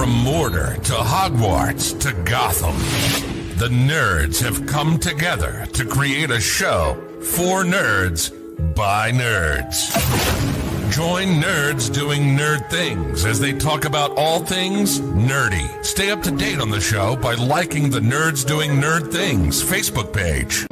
From Mordor to Hogwarts to Gotham, the nerds have come together to create a show for nerds by nerds. Join nerds doing nerd things as they talk about all things nerdy. Stay up to date on the show by liking the Nerds Doing Nerd Things Facebook page.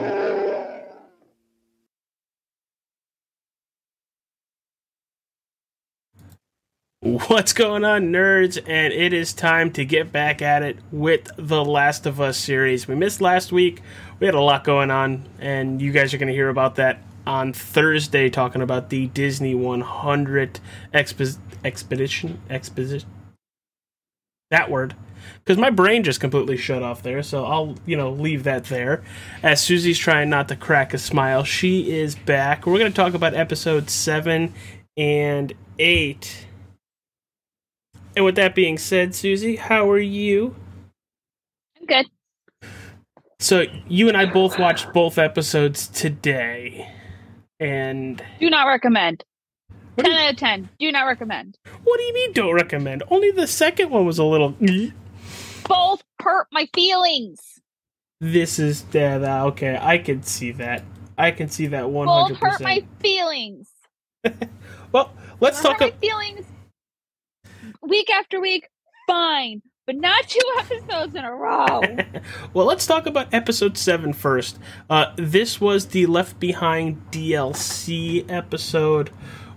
What's going on, nerds? And it is time to get back at it with the Last of Us series. We missed last week. We had a lot going on, and you guys are going to hear about that on Thursday, talking about the Disney 100 expo- expedition. Exposition. That word. Because my brain just completely shut off there, so I'll, you know, leave that there. As Susy's trying not to crack a smile, she is back. We're going to talk about episode 7 and 8 and with that being said, Susy, how are you? I'm good. So you and I both watched both episodes today, and Do not recommend. What 10 do you- out of 10. Do not recommend. what do you mean don't recommend? Only the second one was a little. Both hurt my feelings. This is dead. that- okay. I can see that. I can see that one Both hurt my feelings. Well, let's talk. my Ab- feelings week after week. Fine. But not two episodes in a row. well, let's talk about episode 7 first. Uh, this was the Left Behind DLC episode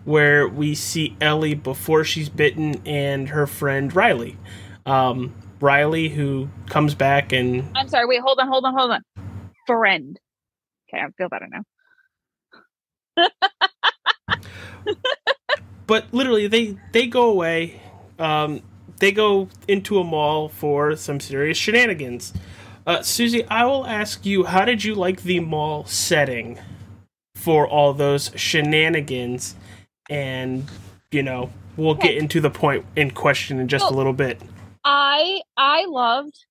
where we see Ellie before she's bitten and her friend Riley. Um, Riley, who comes back and. I'm sorry. Wait, hold on, hold on, hold on. Friend. Okay, I feel better now. But literally, they, they go away. Um, they go into a mall for some serious shenanigans. Uh, Susy, I will ask you, how did you like the mall setting for all those shenanigans? And, you know, we'll get into the point in question in just a little bit. I I loved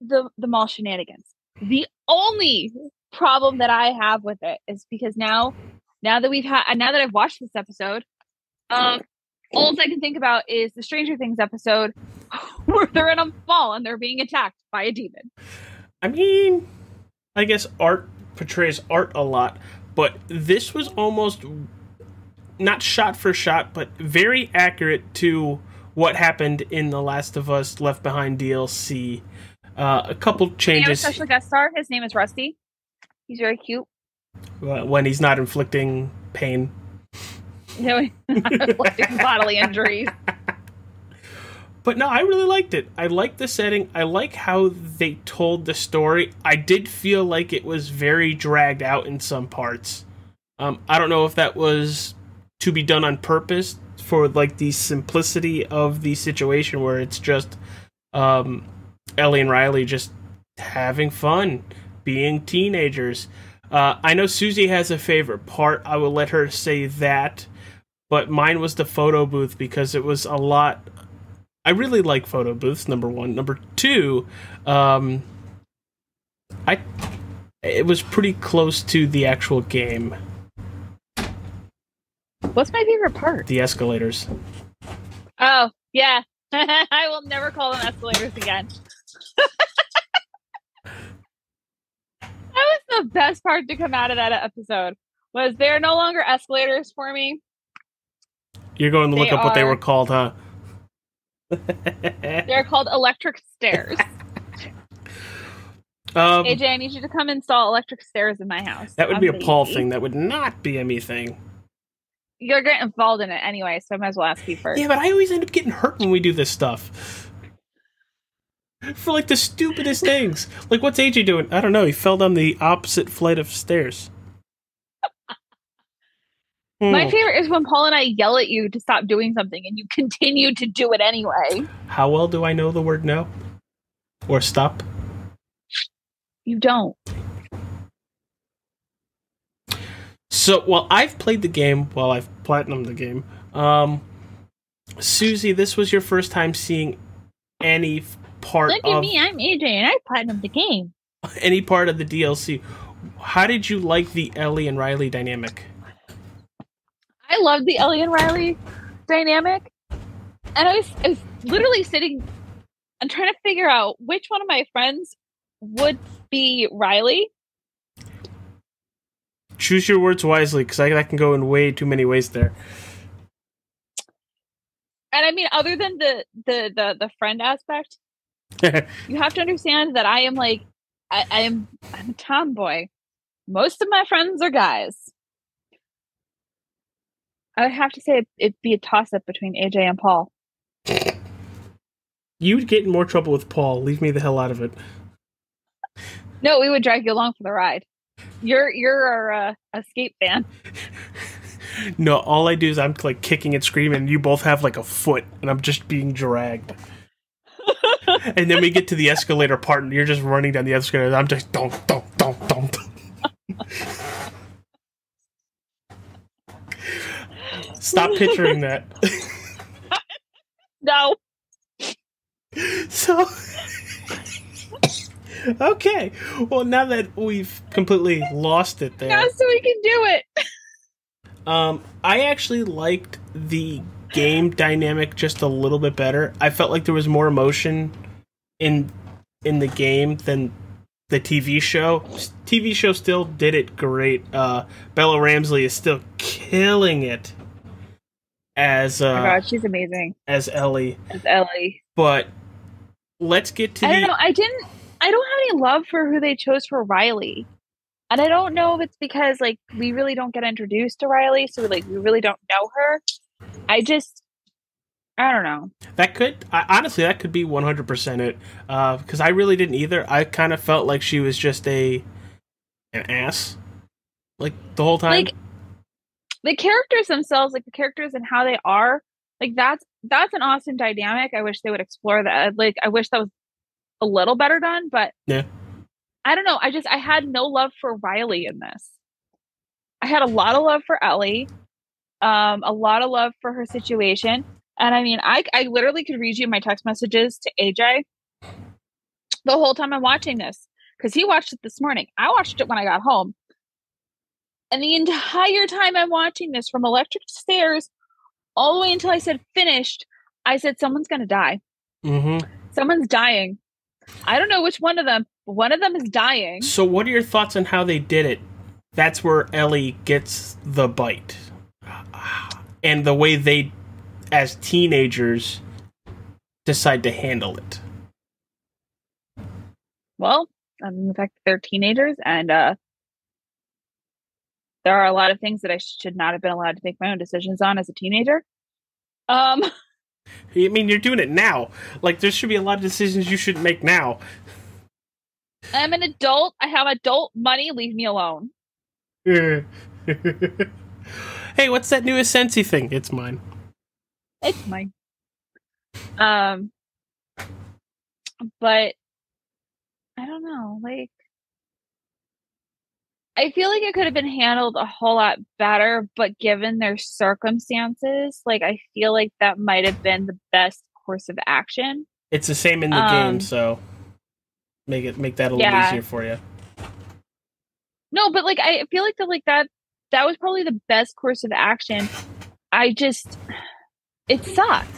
the the mall shenanigans. The only problem that I have with it is because now now that we've had now that I've watched this episode, um all I can think about is the Stranger Things episode where they're in a mall and they're being attacked by a demon. I mean, I guess art portrays art a lot, but this was almost not shot for shot, but very accurate to what happened in the Last of Us Left Behind DLC. Uh, a couple We have a changes special guest star. His name is Rusty. He's very cute. when he's not inflicting pain. Know, inflicting bodily injuries. But no, I really liked it. I like the setting. I like how they told the story. I did feel like it was very dragged out in some parts. Um, I don't know if that was to be done on purpose for like the simplicity of the situation where it's just um, Ellie and Riley just having fun, being teenagers. Uh, I know Susy has a favorite part. I will let her say that, but mine was the photo booth because it was a lot I really like photo booths. Number one, number two, um, I it was pretty close to the actual game. What's my favorite part? The escalators. Oh, yeah. I will never call them escalators again. that was the best part to come out of that episode. Was they're no longer escalators for me. You're going to look They up what they were called, huh? They're called electric stairs. um, AJ, I need you to come install electric stairs in my house. that would be a Paul thing. That would not be a me thing. You're getting involved in it anyway, so I might as well ask you first. Yeah, but I always end up getting hurt when we do this stuff. For like the stupidest things. Like, what's AJ doing? I don't know. He fell down the opposite flight of stairs. My Hmm. favorite is when Paul and I yell at you to stop doing something and you continue to do it anyway. How well do I know the word no? Or stop? You don't. So, well, I've played the game. Well, I've platinumed the game. Um, Susy, this was your first time seeing any part Look at of me, I'm AJ and I platinum the game. any part of the DLC. How did you like the Ellie and Riley dynamic? I loved the Ellie and Riley dynamic. And I was, I was literally sitting and trying to figure out which one of my friends would be Riley. Choose your words wisely, because I, I can go in way too many ways there. And I mean, other than the the the, the friend aspect, you have to understand that I am like I, I am I'm a tomboy. Most of my friends are guys. I would have to say it'd be a toss up between AJ and Paul. You'd get in more trouble with Paul. Leave me the hell out of it. No, we would drag you along for the ride. You're you're our uh, escape fan. no, all I do is I'm like kicking and screaming, and you both have like a foot, and I'm just being dragged. and then we get to the escalator part, and you're just running down the escalator. And I'm just don't don't don't don't. Stop picturing that. no. So okay. Well, now that we've completely lost it there, now so we can do it. Um, I actually liked the game dynamic just a little bit better. I felt like there was more emotion in in the game than the TV show. TV show still did it great. Uh, Bella Ramsey is still killing it as uh, oh God, she's amazing as Ellie. As Ellie, but let's get to. I the... don't know. I didn't. I don't have any love for who they chose for Riley. And I don't know if it's because like we really don't get introduced to Riley, so like we really don't know her. I just I don't know. That could I, honestly that could be 100% it uh cuz I really didn't either. I kind of felt like she was just a an ass like the whole time. Like the characters themselves, like the characters and how they are, like that's that's an awesome dynamic. I wish they would explore that. Like I wish that was a little better done, but Yeah. I don't know. I just I had no love for Riley in this. I had a lot of love for Ellie, um, a lot of love for her situation, and I mean, I I literally could read you my text messages to AJ the whole time I'm watching this because he watched it this morning. I watched it when I got home, and the entire time I'm watching this from electric stairs all the way until I said finished, I said someone's gonna die. Mm-hmm. Someone's dying. I don't know which one of them, one of them is dying. So, what are your thoughts on how they did it? That's where Ellie gets the bite. And the way they, as teenagers, decide to handle it. Well, um, in fact, they're teenagers, and uh, there are a lot of things that I should not have been allowed to make my own decisions on as a teenager. Um, I mean, you're doing it now. Like, there should be a lot of decisions you shouldn't make now. I'm an adult. I have adult money. Leave me alone. hey, what's that new Sensi thing? It's mine. It's mine. Um, but I don't know. Like, I feel like it could have been handled a whole lot better, but given their circumstances, like I feel like that might have been the best course of action. It's the same in the Um, game, so make it make that a little Yeah. easier for you. No, but like I feel like that like that that was probably the best course of action. I just it sucks.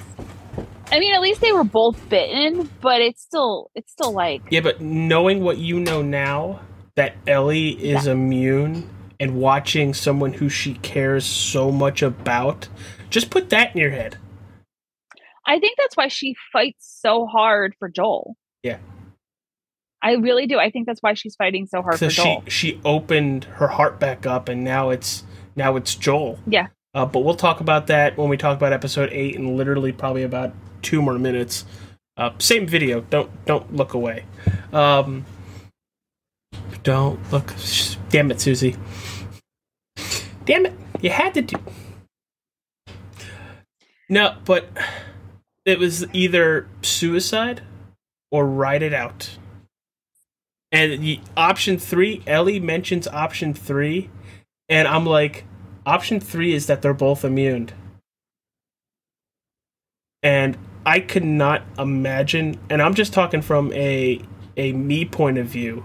I mean, at least they were both bitten, but it's still it's still like Yeah, but knowing what you know now, that Ellie is immune, and watching someone who she cares so much about, just put that in your head. I think that's why she fights so hard for Joel. Yeah. I really do. I think that's why she's fighting so hard for she Joel. she opened her heart back up, and now it's now it's Joel. Yeah. Uh, but we'll talk about that when we talk about episode eight in literally probably about two more minutes. Uh, same video. Don't don't look away. Um, don't look. Damn it, Susy. Damn it! You had to do. No, but it was either suicide or ride it out. And option three, Ellie mentions option three, and I'm like, option three is that they're both immune. And I could not imagine, and I'm just talking from a a me point of view,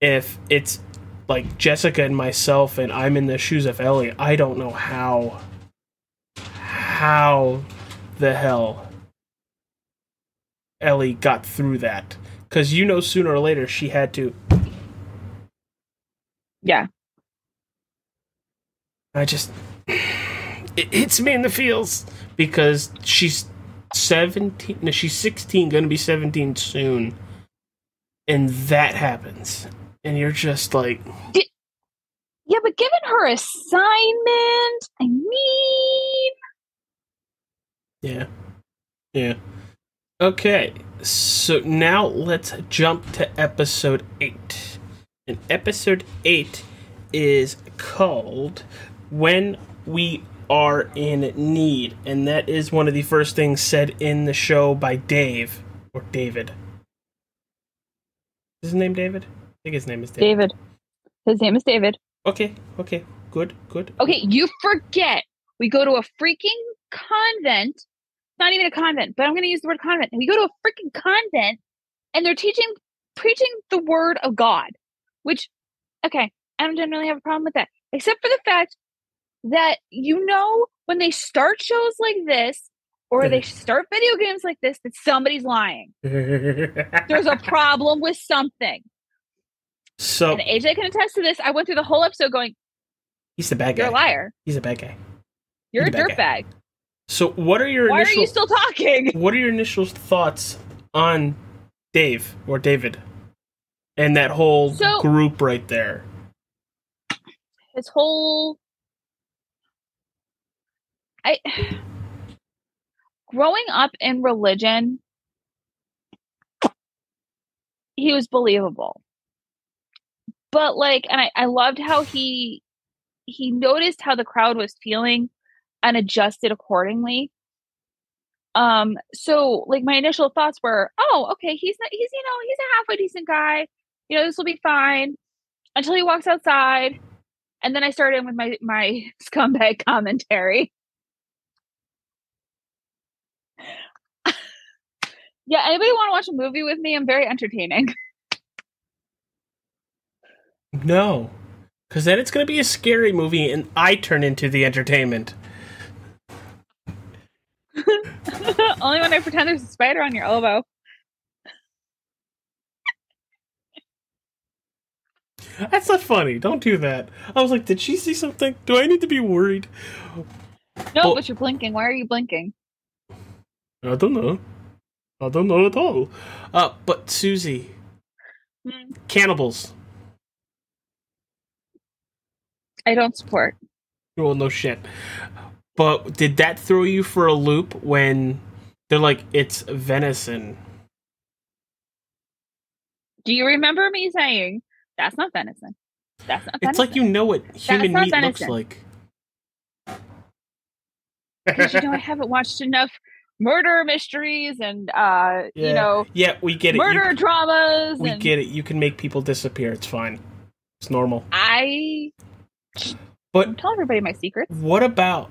if it's like Jessica and myself and I'm in the shoes of Ellie, I don't know how how the hell Ellie got through that because you know sooner or later she had to. Yeah. I just it hits me in the feels because she's seventeen. No, she's sixteen, going to be seventeen soon, and that happens, and you're just like, Yeah, but given her assignment, I mean, yeah, yeah. Okay, so now let's jump to episode eight, and episode eight is called "When We Are in Need," and that is one of the first things said in the show by Dave or David. Is his name David? Think his name is David. David. His name is David. Okay, okay, good, good. Okay, you forget. We go to a freaking convent. Not even a convent, but I'm going to use the word convent. We go to a freaking convent and they're teaching, preaching the word of God, which, okay, I don't generally have a problem with that, except for the fact that, you know, when they start shows like this or they start video games like this, that somebody's lying. There's a problem with something. So And AJ can attest to this. I went through the whole episode going, he's the bad guy. You're a liar. He's a bad guy. You're a He's a dirtbag. So, what are your Why initial are you still talking? what are your initial thoughts on Dave or David and that whole So- group right there? his whole I growing up in religion he was believable. But like and I, I loved how he he noticed how the crowd was feeling and adjusted accordingly. Um so like my initial thoughts were, oh, okay, he's not he's you know, he's a halfway decent guy. You know, this will be fine until he walks outside and then I started in with my my scumbag commentary. yeah, anybody want to watch a movie with me? I'm very entertaining. No. Cuz then it's going to be a scary movie and I turn into the entertainment. Only when I pretend there's a spider on your elbow. That's not funny. Don't do that. I was like, did she see something? Do I need to be worried? No, Well- but you're blinking. Why are you blinking? I don't know. I don't know at all. Uh, but Susy, Hmm, cannibals. I don't support. Well, no shit. But did that throw you for a loop when they're like, it's venison? Do you remember me saying that's not venison? That's not venison. It's like you know what human meat looks like. because you know I haven't watched enough murder mysteries and uh Yeah. you know yeah, we get it. murder You, dramas we and get it. You can make people disappear. It's fine. It's normal. I But tell everybody my secrets. what about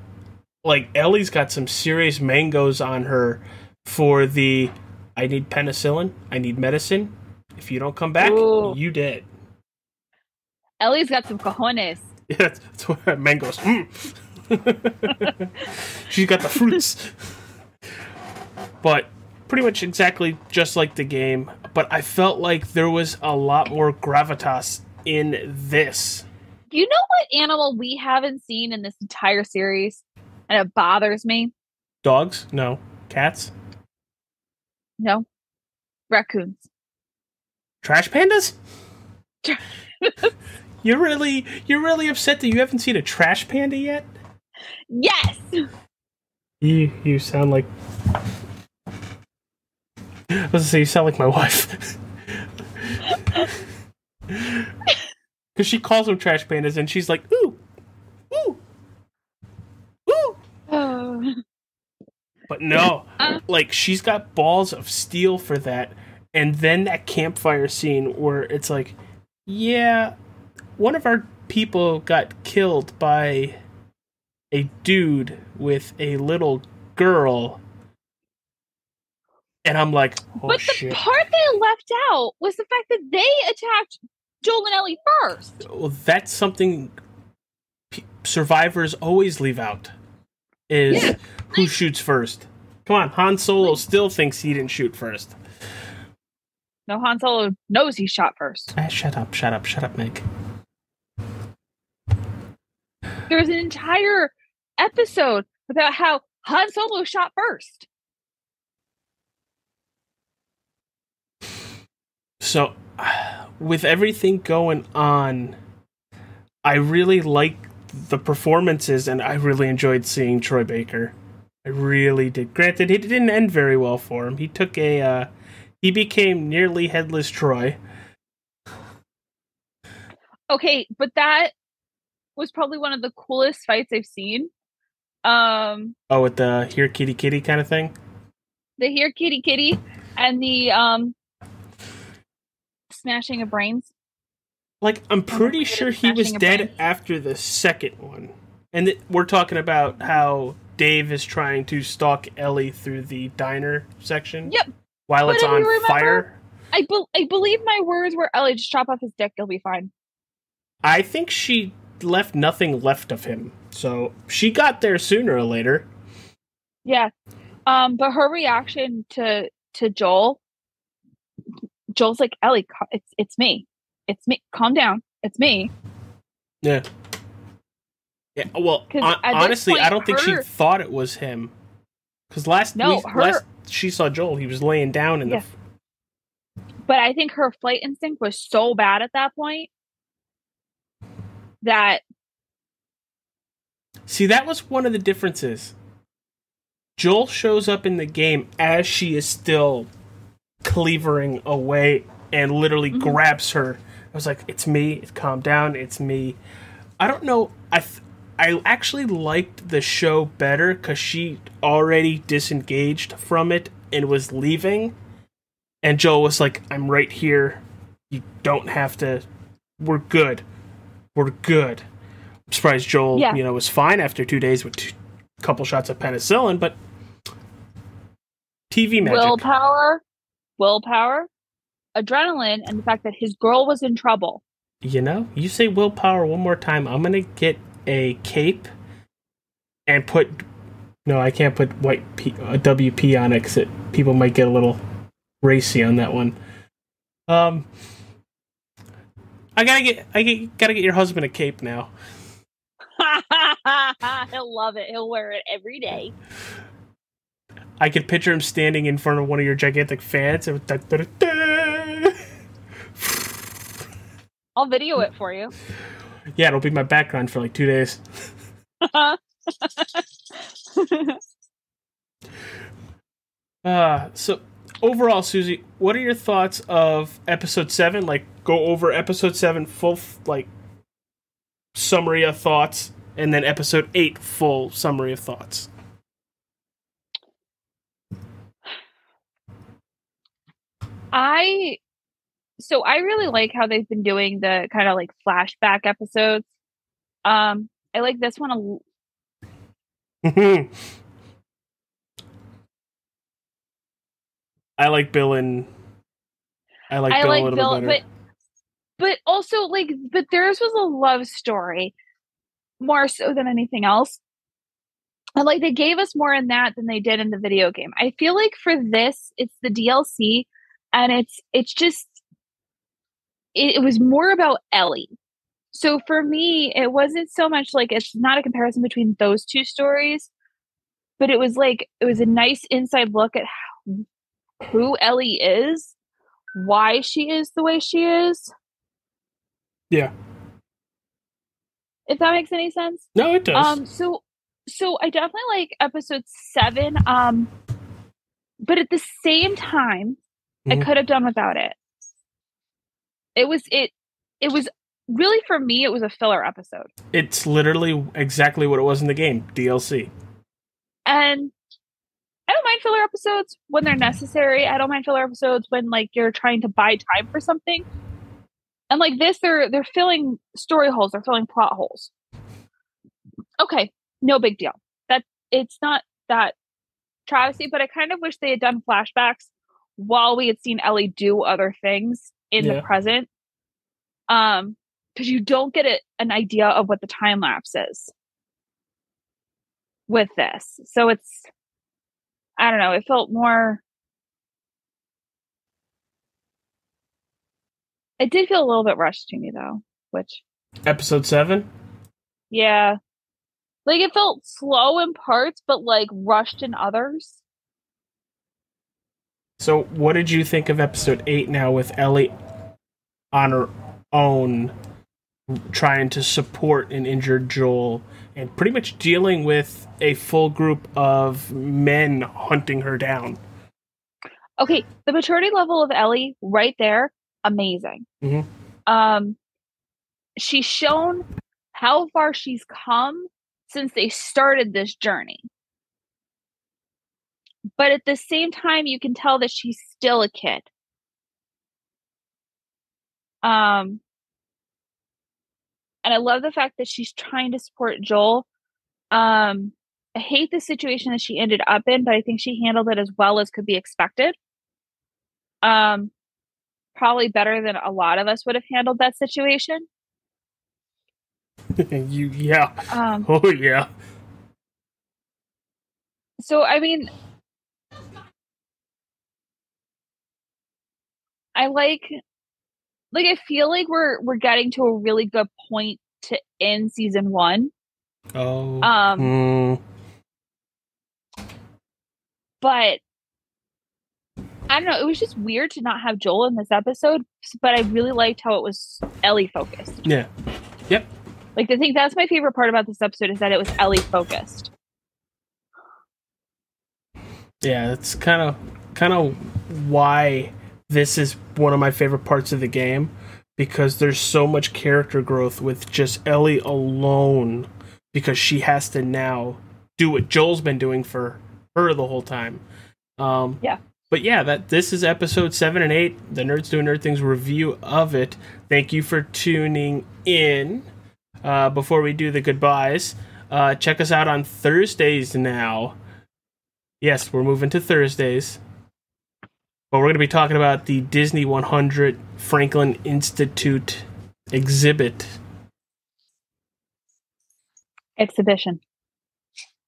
like Ellie's got some serious mangoes on her for the I need penicillin, I need medicine. If you don't come back, Ooh. you dead. Ellie's got some cojones. Yeah, that's, that's what mangoes. Mm. She's got the fruits. but pretty much exactly just like the game. But I felt like there was a lot more gravitas in this. You know what animal we haven't seen in this entire series? And it bothers me. Dogs? No. Cats? No. Raccoons. Trash pandas? you're really you're really upset that you haven't seen a trash panda yet? Yes. You you sound like I was gonna say you sound like my wife. Cause she calls them trash pandas and she's like, ooh, ooh, ooh. Oh. But no, Uh. like she's got balls of steel for that. And then that campfire scene where it's like, yeah, one of our people got killed by a dude with a little girl. And I'm like, oh but the shit. part they left out was the fact that they attacked Joel and Ellie first. well, that's something p- survivors always leave out is Yeah. who shoots first. Come on, Han Solo still thinks he didn't shoot first. No, Han Solo knows he shot first. Ah, shut up, shut up, shut up, Meg. There's an entire episode about how Han Solo shot first. So, with everything going on, I really like the performances, and I really enjoyed seeing Troy Baker. I really did. Granted, it didn't end very well for him. He took a, uh, he became nearly headless Troy. Okay, but that was probably one of the coolest fights I've seen. Um, Oh, with the here kitty kitty kind of thing. the here kitty kitty and the um smashing of brains. Like, I'm pretty sure he was dead brains. after the second one. And th- we're talking about how Dave is trying to stalk Ellie through the diner section. Yep. While But it's on remember- fire. I bel I believe my words were Ellie, just chop off his dick, you'll be fine. I think she left nothing left of him. So she got there sooner or later. Yeah. Um, but her reaction to to Joel, Joel's like, Ellie, it's it's me. It's me. Calm down. It's me. Yeah. Yeah. Well, 'Cause hon- at this honestly, I don't think she thought it was him. Because last No, we- her- last she saw Joel, he was laying down in Yeah. the. But I think her flight instinct was so bad at that point that See, that was one of the differences. Joel shows up in the game as she is still cleavering away and literally Mhm. grabs her. I was like, "It's me. Calm down. It's me." I don't know. I th- I actually liked the show better because she already disengaged from it and was leaving, and Joel was like, "I'm right here. You don't have to. We're good. We're good." I'm surprised Joel, Yeah. you know, was fine after two days with a couple shots of penicillin, but TV magic. willpower, willpower, adrenaline, and the fact that his girl was in trouble. You know, you say willpower one more time, I'm gonna get a cape and put. No, I can't put white P, uh, WP on it because people might get a little racy on that one. Um, I gotta get, I get, gotta get your husband a cape now. He'll love it. He'll wear it every day. I could picture him standing in front of one of your gigantic fans. And da, da, da. I'll video it for you. Yeah, it'll be my background for like two days. Uh, so overall, Susy, what are your thoughts of episode seven? Like, go over episode seven full, f- like summary of thoughts, and then episode eight full summary of thoughts. I so I really like how they've been doing the kind of like flashback episodes. Um, I like this one a l- I like Bill and I like I Bill like a little Bill, bit better. but but also like but theirs was a love story more so than anything else. And like they gave us more in that than they did in the video game. I feel like for this, it's the DLC, and it's it's just it, it was more about Ellie. So for me, it wasn't so much like it's not a comparison between those two stories, but it was like it was a nice inside look at how, who Ellie is, why she is the way she is. yeah. If that makes any sense. No, it does. Um, so so I definitely like episode seven. Um, but at the same time, I Mhm. could have done without it. It was it. It was really for me. It was a filler episode, it's literally exactly what it was in the game. DLC. and I don't mind filler episodes when they're necessary. I don't mind filler episodes when like you're trying to buy time for something. And like this, they're they're filling story holes. They're filling plot holes. Okay, no big deal. That it's not that travesty, but I kind of wish they had done flashbacks while we had seen Ellie do other things in Yeah. the present. Um, because you don't get a, an idea of what the time lapse is with this. So it's I don't know. It felt more. It did feel a little bit rushed to me though, which Episode seven. yeah, like it felt slow in parts, but like rushed in others. So, what did you think of episode eight now with Ellie on her own, trying to support an injured Joel and pretty much dealing with a full group of men hunting her down? Okay, the maturity level of Ellie right there, amazing. Mhm. Um, she's shown how far she's come since they started this journey. But at the same time, you can tell that she's still a kid. Um, and I love the fact that she's trying to support Joel. Um, I hate the situation that she ended up in, but I think she handled it as well as could be expected. Um, probably better than a lot of us would have handled that situation. you, yeah. Um, Oh, yeah. so I mean, I like, like I feel like we're we're getting to a really good point to end season one. Oh. Um, mm. but I don't know. It was just weird to not have Joel in this episode, but I really liked how it was Ellie focused. Yeah. Yep. Like I think that's my favorite part about this episode is that it was Ellie focused. Yeah, that's kind of kind of why this is one of my favorite parts of the game because there's so much character growth with just Ellie alone because she has to now do what Joel's been doing for her the whole time. Um, Yeah. But yeah, that this is episode seven and eight, the Nerds Doing Nerd Things review of it. Thank you for tuning in. Uh, before we do the goodbyes, uh, check us out on Thursdays now. Yes, we're moving to Thursdays. But we're going to be talking about the Disney 100 Franklin Institute exhibit. Exhibition.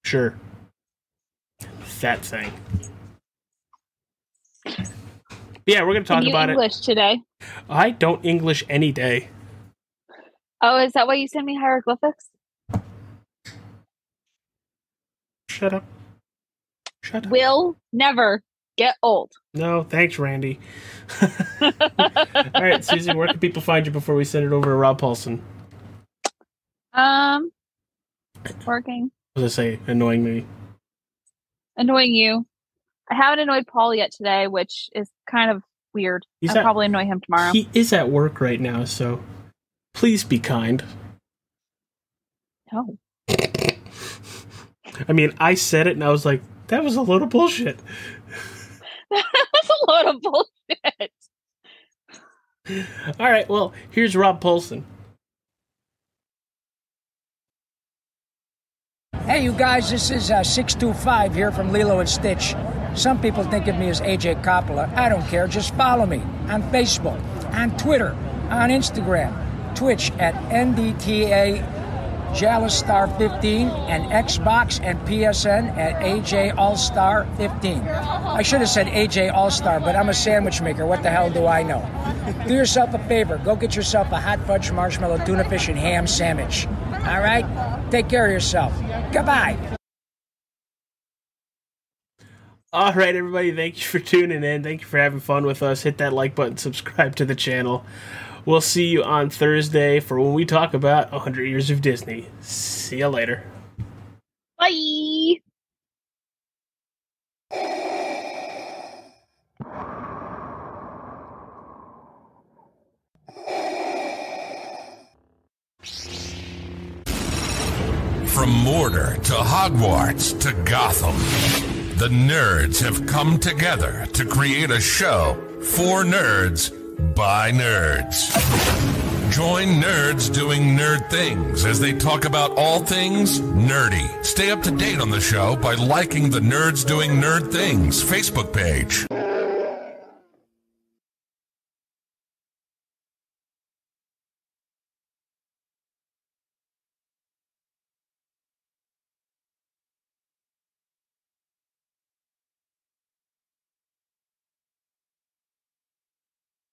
Sure. That thing. Yeah, we're going to talk you about English today? I don't English any day. Oh, is that why you sent me hieroglyphics? Shut up. Shut up. Will never get old. No, thanks, Randy. All right, Susy, where can people find you before we send it over to Rob Paulsen? Um, working, What was I say? Annoying me. annoying you. I haven't annoyed Paul yet today, which is kind of weird. He's I'll at- probably annoy him tomorrow. He is at work right now, so please be kind. no. I mean, I said it and I was like, that was a load of bullshit. That's a load of bullshit. All right, well, here's Rob Paulsen. Hey, you guys, this is uh, 625 here from Lilo and Stitch. Some people think of me as AJ Coppola. I don't care. Just follow me on Facebook, on Twitter, on Instagram, Twitch at NDTA Jalistar 15, and Xbox and PSN at AJ All Star 15. I should have said AJ All Star, but I'm a sandwich maker. What the hell do I know? Do yourself a favor. Go get yourself a hot fudge marshmallow tuna fish and ham sandwich. All right? Take care of yourself. Goodbye. All right, everybody, thank you for tuning in. Thank you for having fun with us. Hit that like button, subscribe to the channel. We'll see you on Thursday for when we talk about 100 Years of Disney. See you later. Bye. From Mordor to Hogwarts to Gotham, the nerds have come together to create a show for nerds by nerds. Join nerds doing nerd things as they talk about all things nerdy. Stay up to date on the show by liking the Nerds Doing Nerd Things Facebook page.